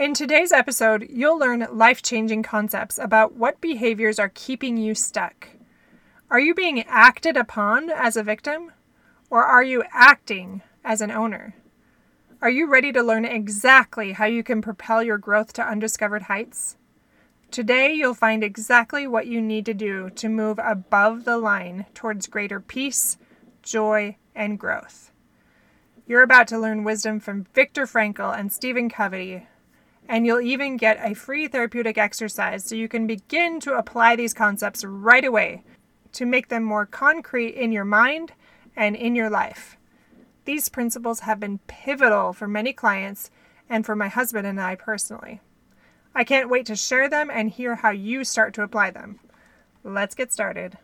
In today's episode, you'll learn life changing concepts about what behaviors are keeping you stuck. Are you being acted upon as a victim? Or are you acting as an owner? Are you ready to learn exactly how you can propel your growth to undiscovered heights? Today, you'll find exactly what you need to do to move above the line towards greater peace, joy, and growth. You're about to learn wisdom from Viktor Frankl and Stephen Covey and you'll even get a free therapeutic exercise so you can begin to apply these concepts right away to make them more concrete in your mind and in your life. These principles have been pivotal for many clients and for my husband and I personally. I can't wait to share them and hear how you start to apply them. Let's get started.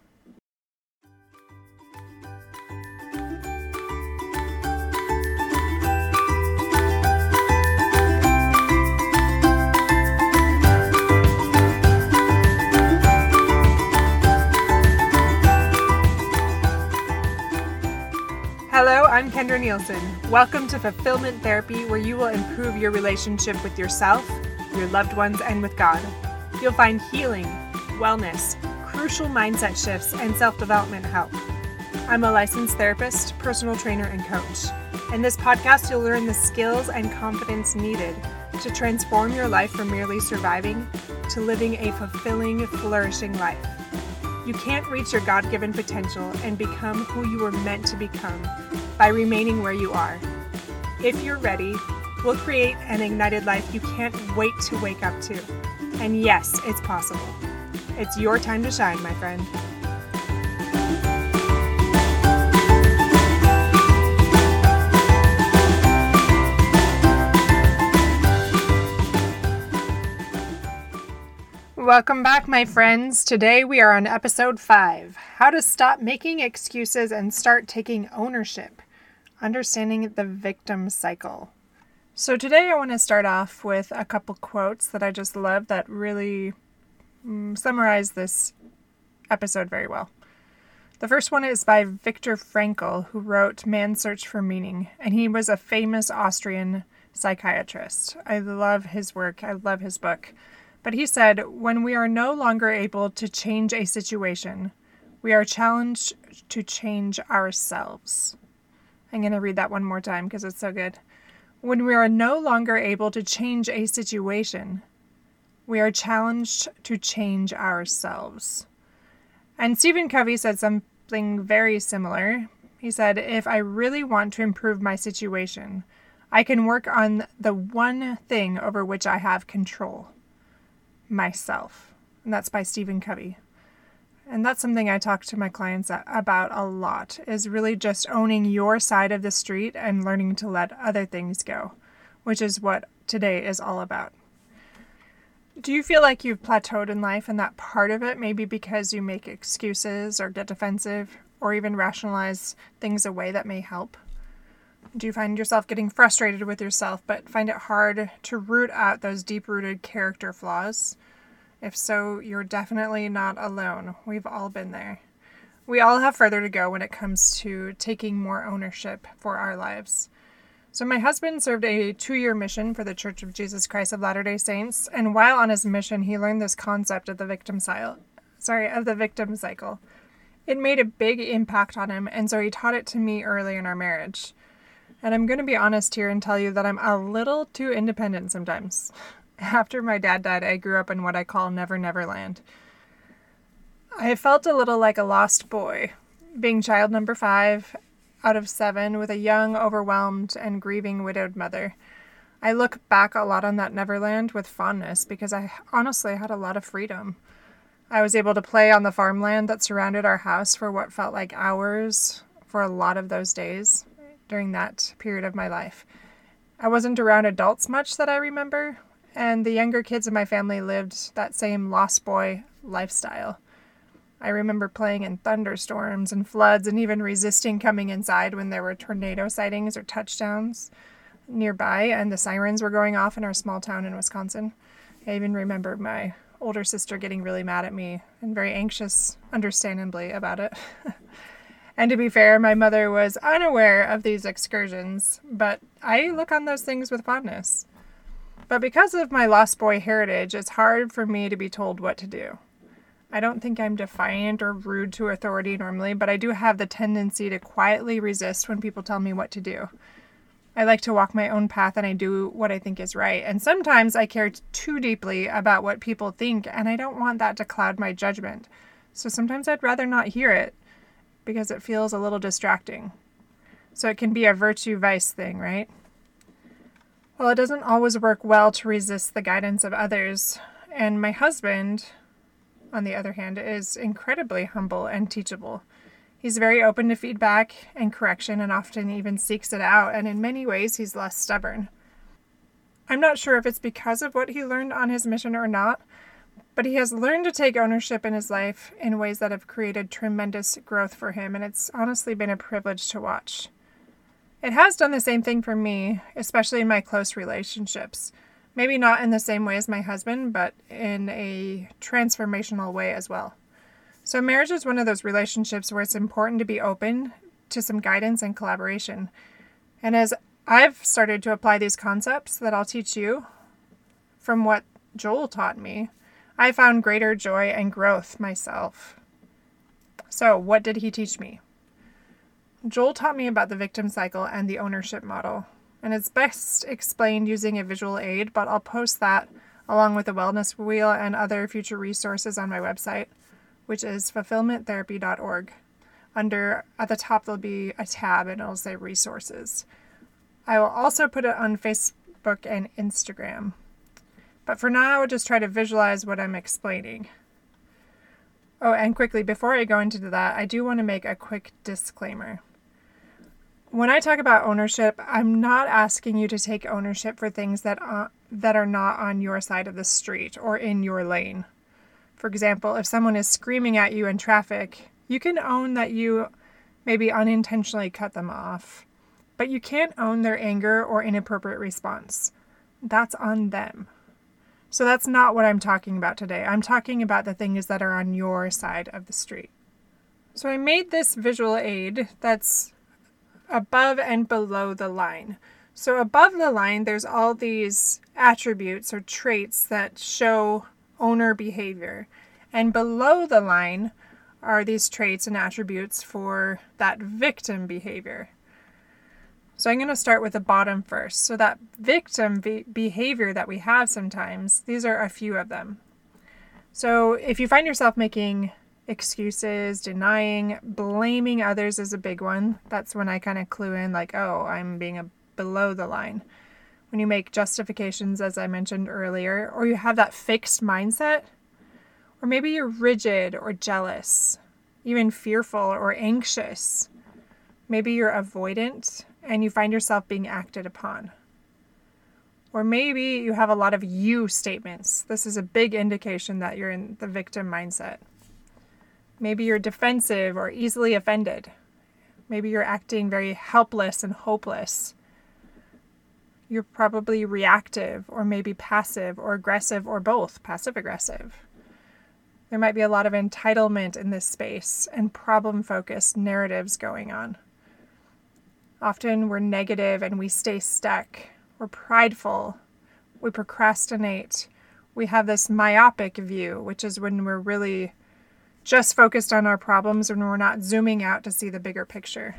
Hello, I'm Kendra Nielsen. Welcome to Fulfillment Therapy, where you will improve your relationship with yourself, your loved ones, and with God. You'll find healing, wellness, crucial mindset shifts, and self development help. I'm a licensed therapist, personal trainer, and coach. In this podcast, you'll learn the skills and confidence needed to transform your life from merely surviving to living a fulfilling, flourishing life. You can't reach your God given potential and become who you were meant to become by remaining where you are. If you're ready, we'll create an ignited life you can't wait to wake up to. And yes, it's possible. It's your time to shine, my friend. Welcome back, my friends. Today we are on episode 5 How to Stop Making Excuses and Start Taking Ownership Understanding the Victim Cycle. So, today I want to start off with a couple quotes that I just love that really mm, summarize this episode very well. The first one is by Viktor Frankl, who wrote Man's Search for Meaning, and he was a famous Austrian psychiatrist. I love his work, I love his book. But he said, when we are no longer able to change a situation, we are challenged to change ourselves. I'm going to read that one more time because it's so good. When we are no longer able to change a situation, we are challenged to change ourselves. And Stephen Covey said something very similar. He said, If I really want to improve my situation, I can work on the one thing over which I have control myself. And that's by Stephen Covey. And that's something I talk to my clients about a lot is really just owning your side of the street and learning to let other things go, which is what today is all about. Do you feel like you've plateaued in life and that part of it maybe because you make excuses or get defensive or even rationalize things away that may help? Do you find yourself getting frustrated with yourself but find it hard to root out those deep rooted character flaws? If so, you're definitely not alone. We've all been there. We all have further to go when it comes to taking more ownership for our lives. So, my husband served a two year mission for the Church of Jesus Christ of Latter day Saints, and while on his mission, he learned this concept of the victim cycle. Sorry, of the victim cycle. It made a big impact on him, and so he taught it to me early in our marriage. And I'm going to be honest here and tell you that I'm a little too independent sometimes. After my dad died, I grew up in what I call Never Never Land. I felt a little like a lost boy, being child number five out of seven with a young, overwhelmed, and grieving widowed mother. I look back a lot on that Neverland with fondness because I honestly had a lot of freedom. I was able to play on the farmland that surrounded our house for what felt like hours for a lot of those days during that period of my life. I wasn't around adults much that I remember, and the younger kids in my family lived that same lost boy lifestyle. I remember playing in thunderstorms and floods and even resisting coming inside when there were tornado sightings or touchdowns nearby and the sirens were going off in our small town in Wisconsin. I even remember my older sister getting really mad at me and very anxious, understandably, about it. And to be fair, my mother was unaware of these excursions, but I look on those things with fondness. But because of my lost boy heritage, it's hard for me to be told what to do. I don't think I'm defiant or rude to authority normally, but I do have the tendency to quietly resist when people tell me what to do. I like to walk my own path and I do what I think is right. And sometimes I care too deeply about what people think, and I don't want that to cloud my judgment. So sometimes I'd rather not hear it because it feels a little distracting. So it can be a virtue vice thing, right? Well, it doesn't always work well to resist the guidance of others. And my husband, on the other hand, is incredibly humble and teachable. He's very open to feedback and correction and often even seeks it out, and in many ways, he's less stubborn. I'm not sure if it's because of what he learned on his mission or not, but he has learned to take ownership in his life in ways that have created tremendous growth for him, and it's honestly been a privilege to watch. It has done the same thing for me, especially in my close relationships. Maybe not in the same way as my husband, but in a transformational way as well. So, marriage is one of those relationships where it's important to be open to some guidance and collaboration. And as I've started to apply these concepts that I'll teach you from what Joel taught me, I found greater joy and growth myself. So, what did he teach me? Joel taught me about the victim cycle and the ownership model, and it's best explained using a visual aid, but I'll post that along with the wellness wheel and other future resources on my website which is fulfillmenttherapy.org. Under at the top there'll be a tab and it'll say resources. I will also put it on Facebook and Instagram. But for now, I will just try to visualize what I'm explaining. Oh, and quickly, before I go into that, I do want to make a quick disclaimer. When I talk about ownership, I'm not asking you to take ownership for things that are, that are not on your side of the street or in your lane. For example, if someone is screaming at you in traffic, you can own that you maybe unintentionally cut them off, but you can't own their anger or inappropriate response. That's on them. So that's not what I'm talking about today. I'm talking about the things that are on your side of the street. So I made this visual aid that's above and below the line. So above the line, there's all these attributes or traits that show owner behavior. And below the line are these traits and attributes for that victim behavior. So I'm going to start with the bottom first. So that victim be- behavior that we have sometimes, these are a few of them. So if you find yourself making excuses, denying, blaming others is a big one. That's when I kind of clue in like, oh, I'm being a below the line when you make justifications, as I mentioned earlier, or you have that fixed mindset, or maybe you're rigid or jealous, even fearful or anxious. Maybe you're avoidant and you find yourself being acted upon. Or maybe you have a lot of you statements. This is a big indication that you're in the victim mindset. Maybe you're defensive or easily offended. Maybe you're acting very helpless and hopeless you're probably reactive or maybe passive or aggressive or both, passive aggressive. There might be a lot of entitlement in this space and problem focused narratives going on. Often we're negative and we stay stuck. We're prideful. We procrastinate. We have this myopic view, which is when we're really just focused on our problems and we're not zooming out to see the bigger picture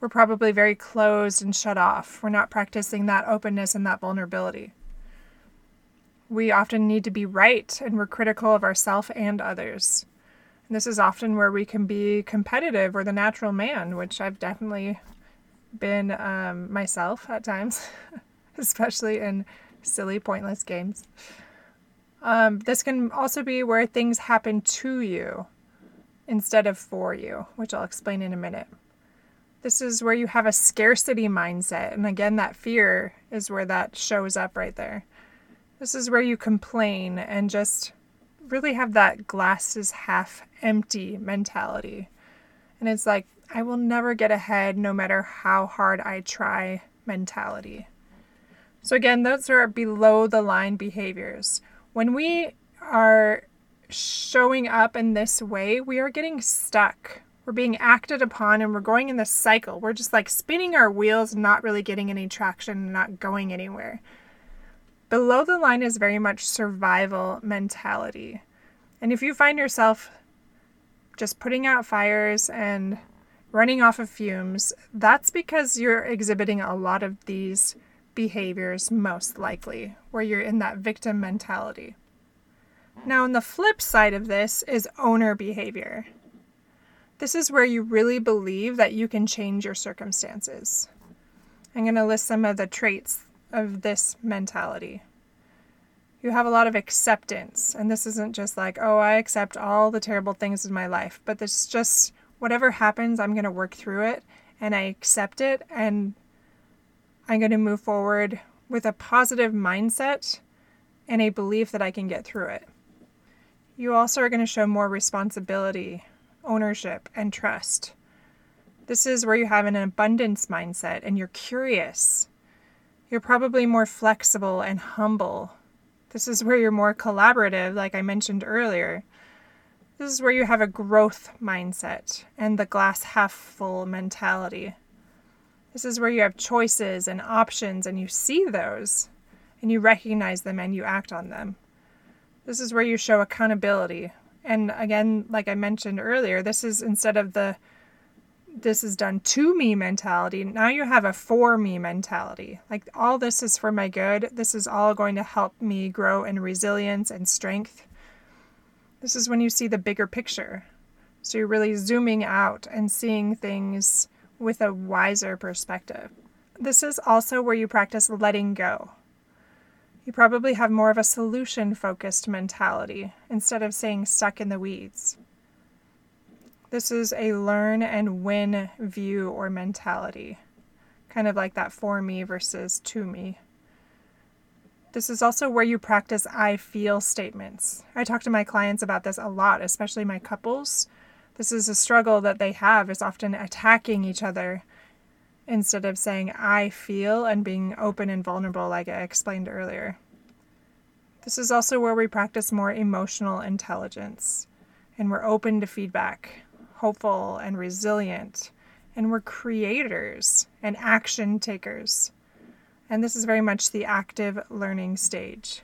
we're probably very closed and shut off. We're not practicing that openness and that vulnerability. We often need to be right and we're critical of ourselves and others. And this is often where we can be competitive or the natural man, which I've definitely been um, myself at times, especially in silly, pointless games. Um, this can also be where things happen to you instead of for you, which I'll explain in a minute. This is where you have a scarcity mindset. And again, that fear is where that shows up right there. This is where you complain and just really have that glass is half empty mentality. And it's like, I will never get ahead no matter how hard I try mentality. So, again, those are below the line behaviors. When we are showing up in this way, we are getting stuck we're being acted upon and we're going in this cycle. We're just like spinning our wheels not really getting any traction not going anywhere. Below the line is very much survival mentality. And if you find yourself just putting out fires and running off of fumes, that's because you're exhibiting a lot of these behaviors, most likely, where you're in that victim mentality. Now, on the flip side of this is owner behavior. This is where you really believe that you can change your circumstances. I'm going to list some of the traits of this mentality. You have a lot of acceptance, and this isn't just like, oh, I accept all the terrible things in my life, but it's just whatever happens, I'm going to work through it and I accept it, and I'm going to move forward with a positive mindset and a belief that I can get through it. You also are going to show more responsibility ownership, and trust. This is where you have an abundance mindset and you're curious. You're probably more flexible and humble. This is where you're more collaborative, like I mentioned earlier. This is where you have a growth mindset and the glass half full mentality. This is where you have choices and options and you see those and you recognize them and you act on them. This is where you show accountability, and again, like I mentioned earlier, this is instead of the this is done to me mentality, now you have a for me mentality. Like all this is for my good. This is all going to help me grow in resilience and strength. This is when you see the bigger picture. So you're really zooming out and seeing things with a wiser perspective. This is also where you practice letting go. You probably have more of a solution focused mentality instead of saying stuck in the weeds. This is a learn and win view or mentality, kind of like that for me versus to me. This is also where you practice I feel statements. I talk to my clients about this a lot, especially my couples. This is a struggle that they have is often attacking each other instead of saying I feel and being open and vulnerable, like I explained earlier. This is also where we practice more emotional intelligence and we're open to feedback, hopeful and resilient, and we're creators and action takers. And this is very much the active learning stage.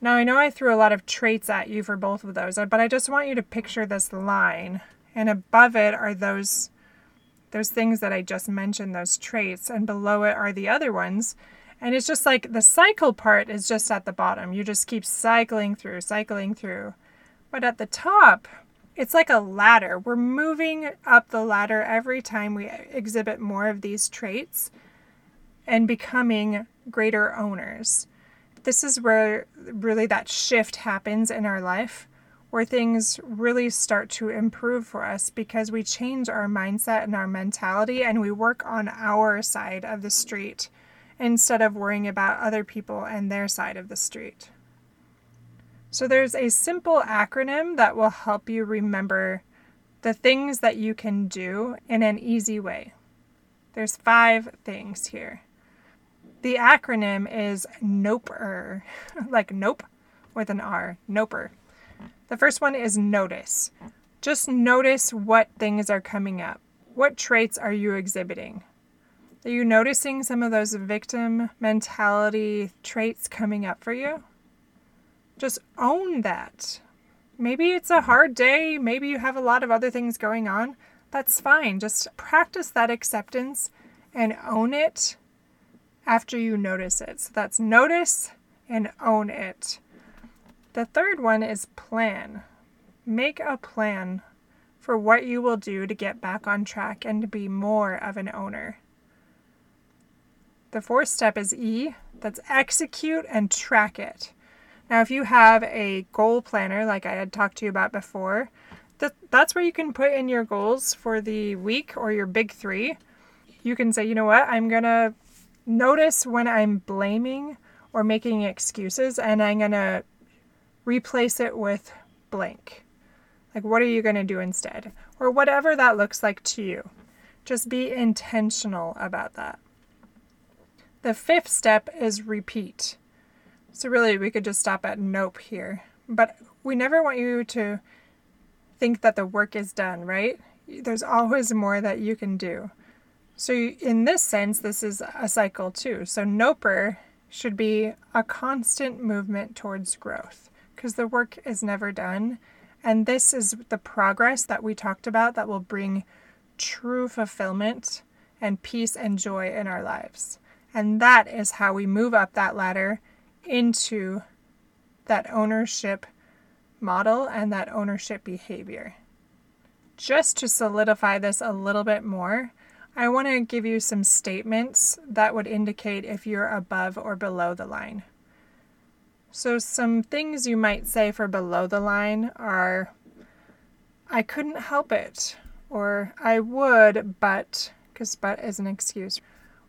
Now, I know I threw a lot of traits at you for both of those, but I just want you to picture this line, and above it are those those things that I just mentioned, those traits, and below it are the other ones. And it's just like the cycle part is just at the bottom. You just keep cycling through, cycling through. But at the top, it's like a ladder. We're moving up the ladder every time we exhibit more of these traits and becoming greater owners. This is where really that shift happens in our life where things really start to improve for us because we change our mindset and our mentality and we work on our side of the street instead of worrying about other people and their side of the street. So, there's a simple acronym that will help you remember the things that you can do in an easy way. There's five things here. The acronym is NOPER, like nope with an R, NOPER. The first one is notice. Just notice what things are coming up. What traits are you exhibiting? Are you noticing some of those victim mentality traits coming up for you? Just own that. Maybe it's a hard day. Maybe you have a lot of other things going on. That's fine. Just practice that acceptance and own it after you notice it. So that's notice and own it. The third one is plan. Make a plan for what you will do to get back on track and to be more of an owner. The fourth step is E, that's execute and track it. Now, if you have a goal planner, like I had talked to you about before, that, that's where you can put in your goals for the week or your big three. You can say, you know what, I'm going to notice when I'm blaming or making excuses, and I'm going to replace it with blank. Like, what are you going to do instead? Or whatever that looks like to you. Just be intentional about that. The fifth step is repeat. So, really, we could just stop at nope here. But we never want you to think that the work is done, right? There's always more that you can do. So, in this sense, this is a cycle too. So, noper should be a constant movement towards growth because the work is never done. And this is the progress that we talked about that will bring true fulfillment and peace and joy in our lives. And that is how we move up that ladder into that ownership model and that ownership behavior. Just to solidify this a little bit more, I want to give you some statements that would indicate if you're above or below the line. So, some things you might say for below the line are I couldn't help it, or I would, but, because but is an excuse,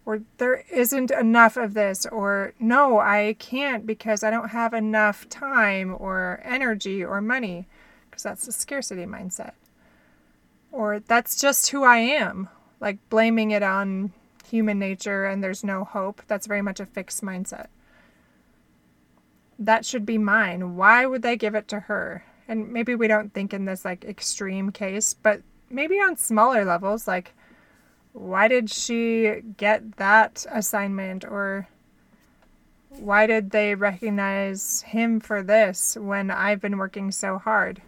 or there isn't enough of this, or no, I can't because I don't have enough time, or energy, or money, because that's the scarcity mindset. Or that's just who I am, like blaming it on human nature and there's no hope. That's very much a fixed mindset. That should be mine. Why would they give it to her? And maybe we don't think in this like extreme case, but maybe on smaller levels, like why did she get that assignment or why did they recognize him for this when I've been working so hard?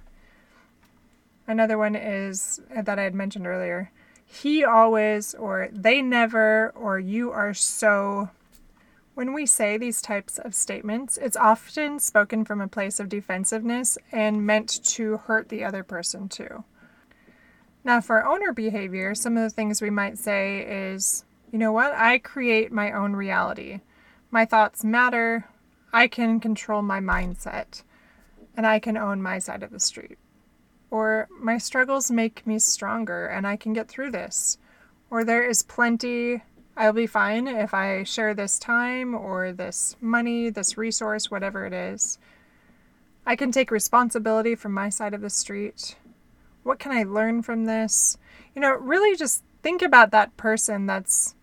Another one is that I had mentioned earlier he always, or they never, or you are so. When we say these types of statements, it's often spoken from a place of defensiveness and meant to hurt the other person too. Now, for owner behavior, some of the things we might say is, you know what, I create my own reality. My thoughts matter. I can control my mindset. And I can own my side of the street. Or my struggles make me stronger and I can get through this. Or there is plenty, I'll be fine if I share this time or this money, this resource, whatever it is. I can take responsibility from my side of the street. What can I learn from this? You know, really just think about that person that's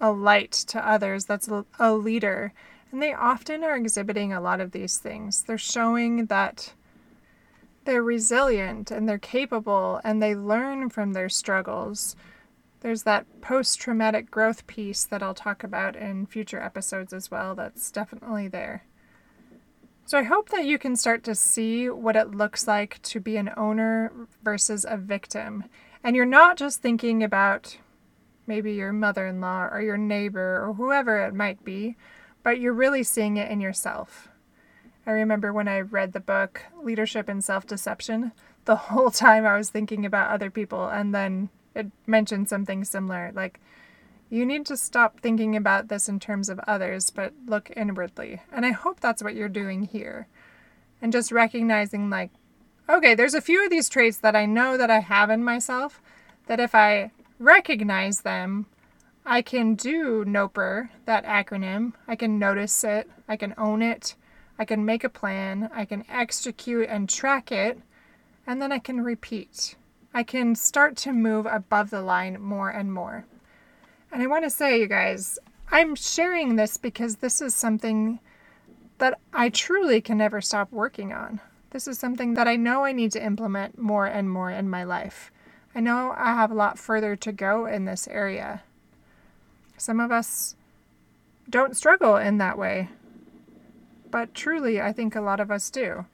a light to others, that's a leader. And they often are exhibiting a lot of these things. They're showing that they're resilient and they're capable and they learn from their struggles. There's that post traumatic growth piece that I'll talk about in future episodes as well, that's definitely there. So I hope that you can start to see what it looks like to be an owner versus a victim. And you're not just thinking about maybe your mother in law or your neighbor or whoever it might be, but you're really seeing it in yourself. I remember when I read the book Leadership and Self Deception, the whole time I was thinking about other people, and then it mentioned something similar like, you need to stop thinking about this in terms of others, but look inwardly. And I hope that's what you're doing here. And just recognizing, like, okay, there's a few of these traits that I know that I have in myself that if I recognize them, I can do NOPER, that acronym. I can notice it, I can own it, I can make a plan, I can execute and track it, and then I can repeat. I can start to move above the line more and more. And I want to say, you guys, I'm sharing this because this is something that I truly can never stop working on. This is something that I know I need to implement more and more in my life. I know I have a lot further to go in this area. Some of us don't struggle in that way but truly, I think a lot of us do.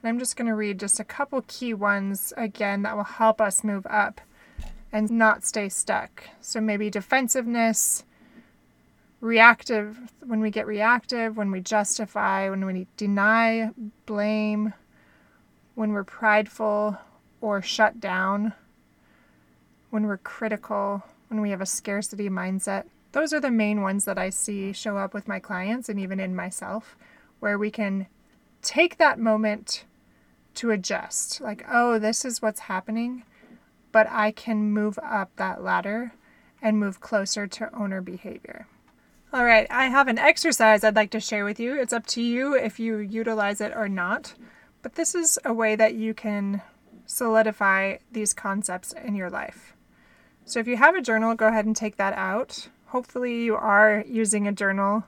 And I'm just going to read just a couple key ones again that will help us move up and not stay stuck. So maybe defensiveness, reactive, when we get reactive, when we justify, when we deny, blame, when we're prideful or shut down, when we're critical, when we have a scarcity mindset. Those are the main ones that I see show up with my clients and even in myself where we can take that moment to adjust. Like, oh, this is what's happening, but I can move up that ladder and move closer to owner behavior. All right, I have an exercise I'd like to share with you. It's up to you if you utilize it or not, but this is a way that you can solidify these concepts in your life. So if you have a journal, go ahead and take that out. Hopefully, you are using a journal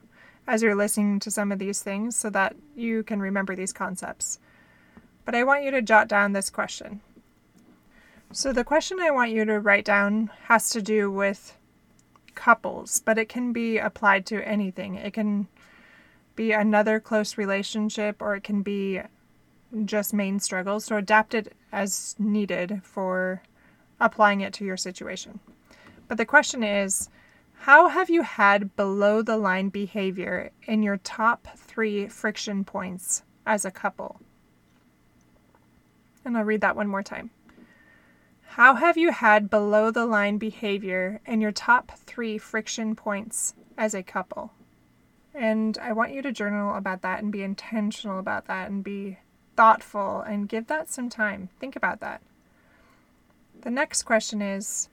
as you're listening to some of these things so that you can remember these concepts. But I want you to jot down this question. So, the question I want you to write down has to do with couples, but it can be applied to anything. It can be another close relationship or it can be just main struggles. So adapt it as needed for applying it to your situation. But the question is how have you had below the line behavior in your top three friction points as a couple? And I'll read that one more time. How have you had below the line behavior in your top three friction points as a couple? And I want you to journal about that and be intentional about that and be thoughtful and give that some time. Think about that. The next question is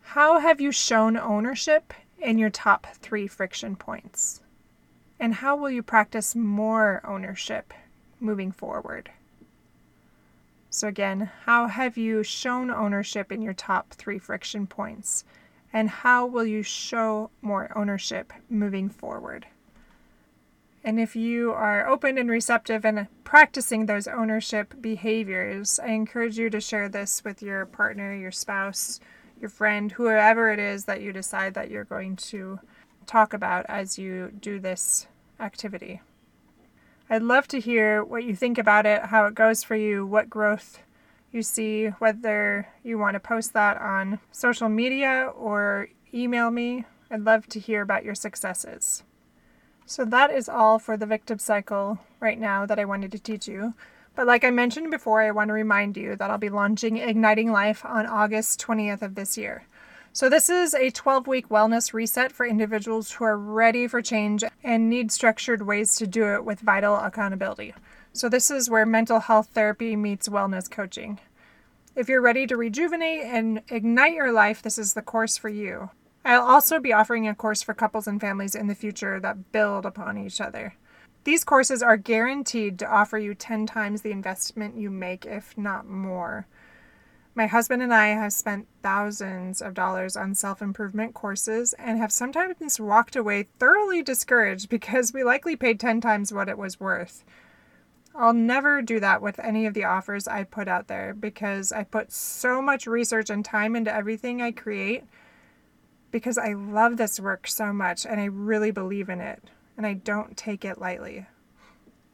How have you shown ownership in your top three friction points? And how will you practice more ownership moving forward? So, again, how have you shown ownership in your top three friction points? And how will you show more ownership moving forward? And if you are open and receptive and practicing those ownership behaviors, I encourage you to share this with your partner, your spouse, your friend, whoever it is that you decide that you're going to talk about as you do this activity. I'd love to hear what you think about it, how it goes for you, what growth you see, whether you want to post that on social media or email me. I'd love to hear about your successes. So, that is all for the victim cycle right now that I wanted to teach you. But, like I mentioned before, I want to remind you that I'll be launching Igniting Life on August 20th of this year. So, this is a 12 week wellness reset for individuals who are ready for change and need structured ways to do it with vital accountability. So, this is where mental health therapy meets wellness coaching. If you're ready to rejuvenate and ignite your life, this is the course for you. I'll also be offering a course for couples and families in the future that build upon each other. These courses are guaranteed to offer you 10 times the investment you make, if not more. My husband and I have spent thousands of dollars on self improvement courses and have sometimes walked away thoroughly discouraged because we likely paid 10 times what it was worth. I'll never do that with any of the offers I put out there because I put so much research and time into everything I create because I love this work so much and I really believe in it and I don't take it lightly.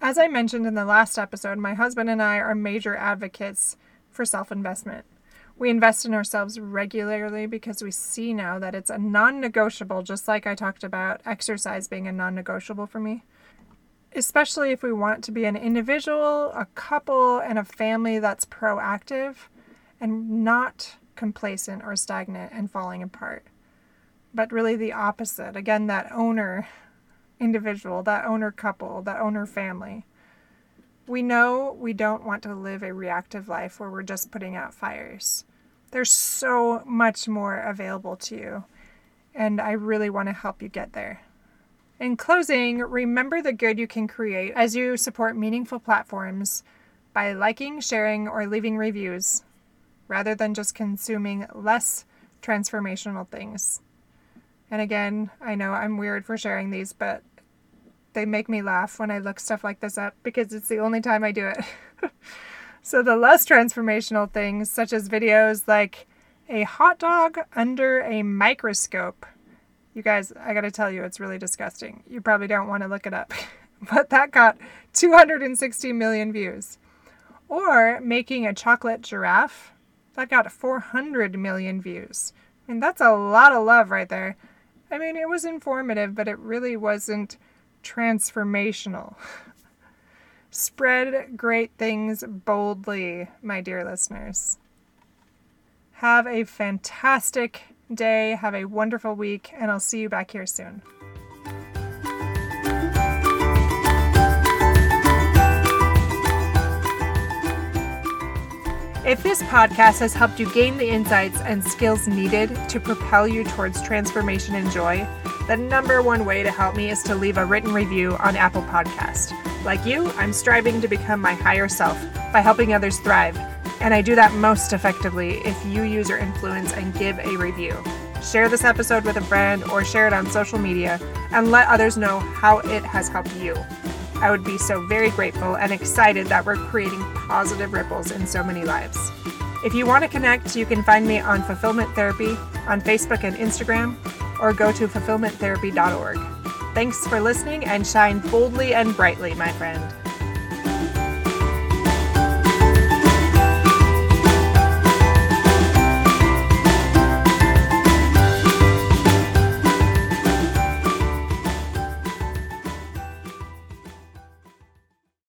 As I mentioned in the last episode, my husband and I are major advocates for self investment. We invest in ourselves regularly because we see now that it's a non negotiable, just like I talked about exercise being a non negotiable for me. Especially if we want to be an individual, a couple, and a family that's proactive and not complacent or stagnant and falling apart. But really the opposite. Again, that owner individual, that owner couple, that owner family. We know we don't want to live a reactive life where we're just putting out fires. There's so much more available to you, and I really want to help you get there. In closing, remember the good you can create as you support meaningful platforms by liking, sharing, or leaving reviews rather than just consuming less transformational things. And again, I know I'm weird for sharing these, but they make me laugh when I look stuff like this up because it's the only time I do it. so the less transformational things, such as videos like a hot dog under a microscope. You guys, I gotta tell you, it's really disgusting. You probably don't want to look it up. but that got 260 million views. Or making a chocolate giraffe. That got 400 million views. I mean, that's a lot of love right there. I mean, it was informative, but it really wasn't transformational. Spread great things boldly, my dear listeners. Have a fantastic day, have a wonderful week, and I'll see you back here soon. If this podcast has helped you gain the insights and skills needed to propel you towards transformation and joy, the number one way to help me is to leave a written review on Apple Podcast. Like you, I'm striving to become my higher self by helping others thrive, and I do that most effectively if you use your influence and give a review. Share this episode with a friend or share it on social media and let others know how it has helped you. I would be so very grateful and excited that we're creating positive ripples in so many lives. If you want to connect, you can find me on Fulfillment Therapy on Facebook and Instagram, or go to fulfillmenttherapy.org. Thanks for listening and shine boldly and brightly, my friend.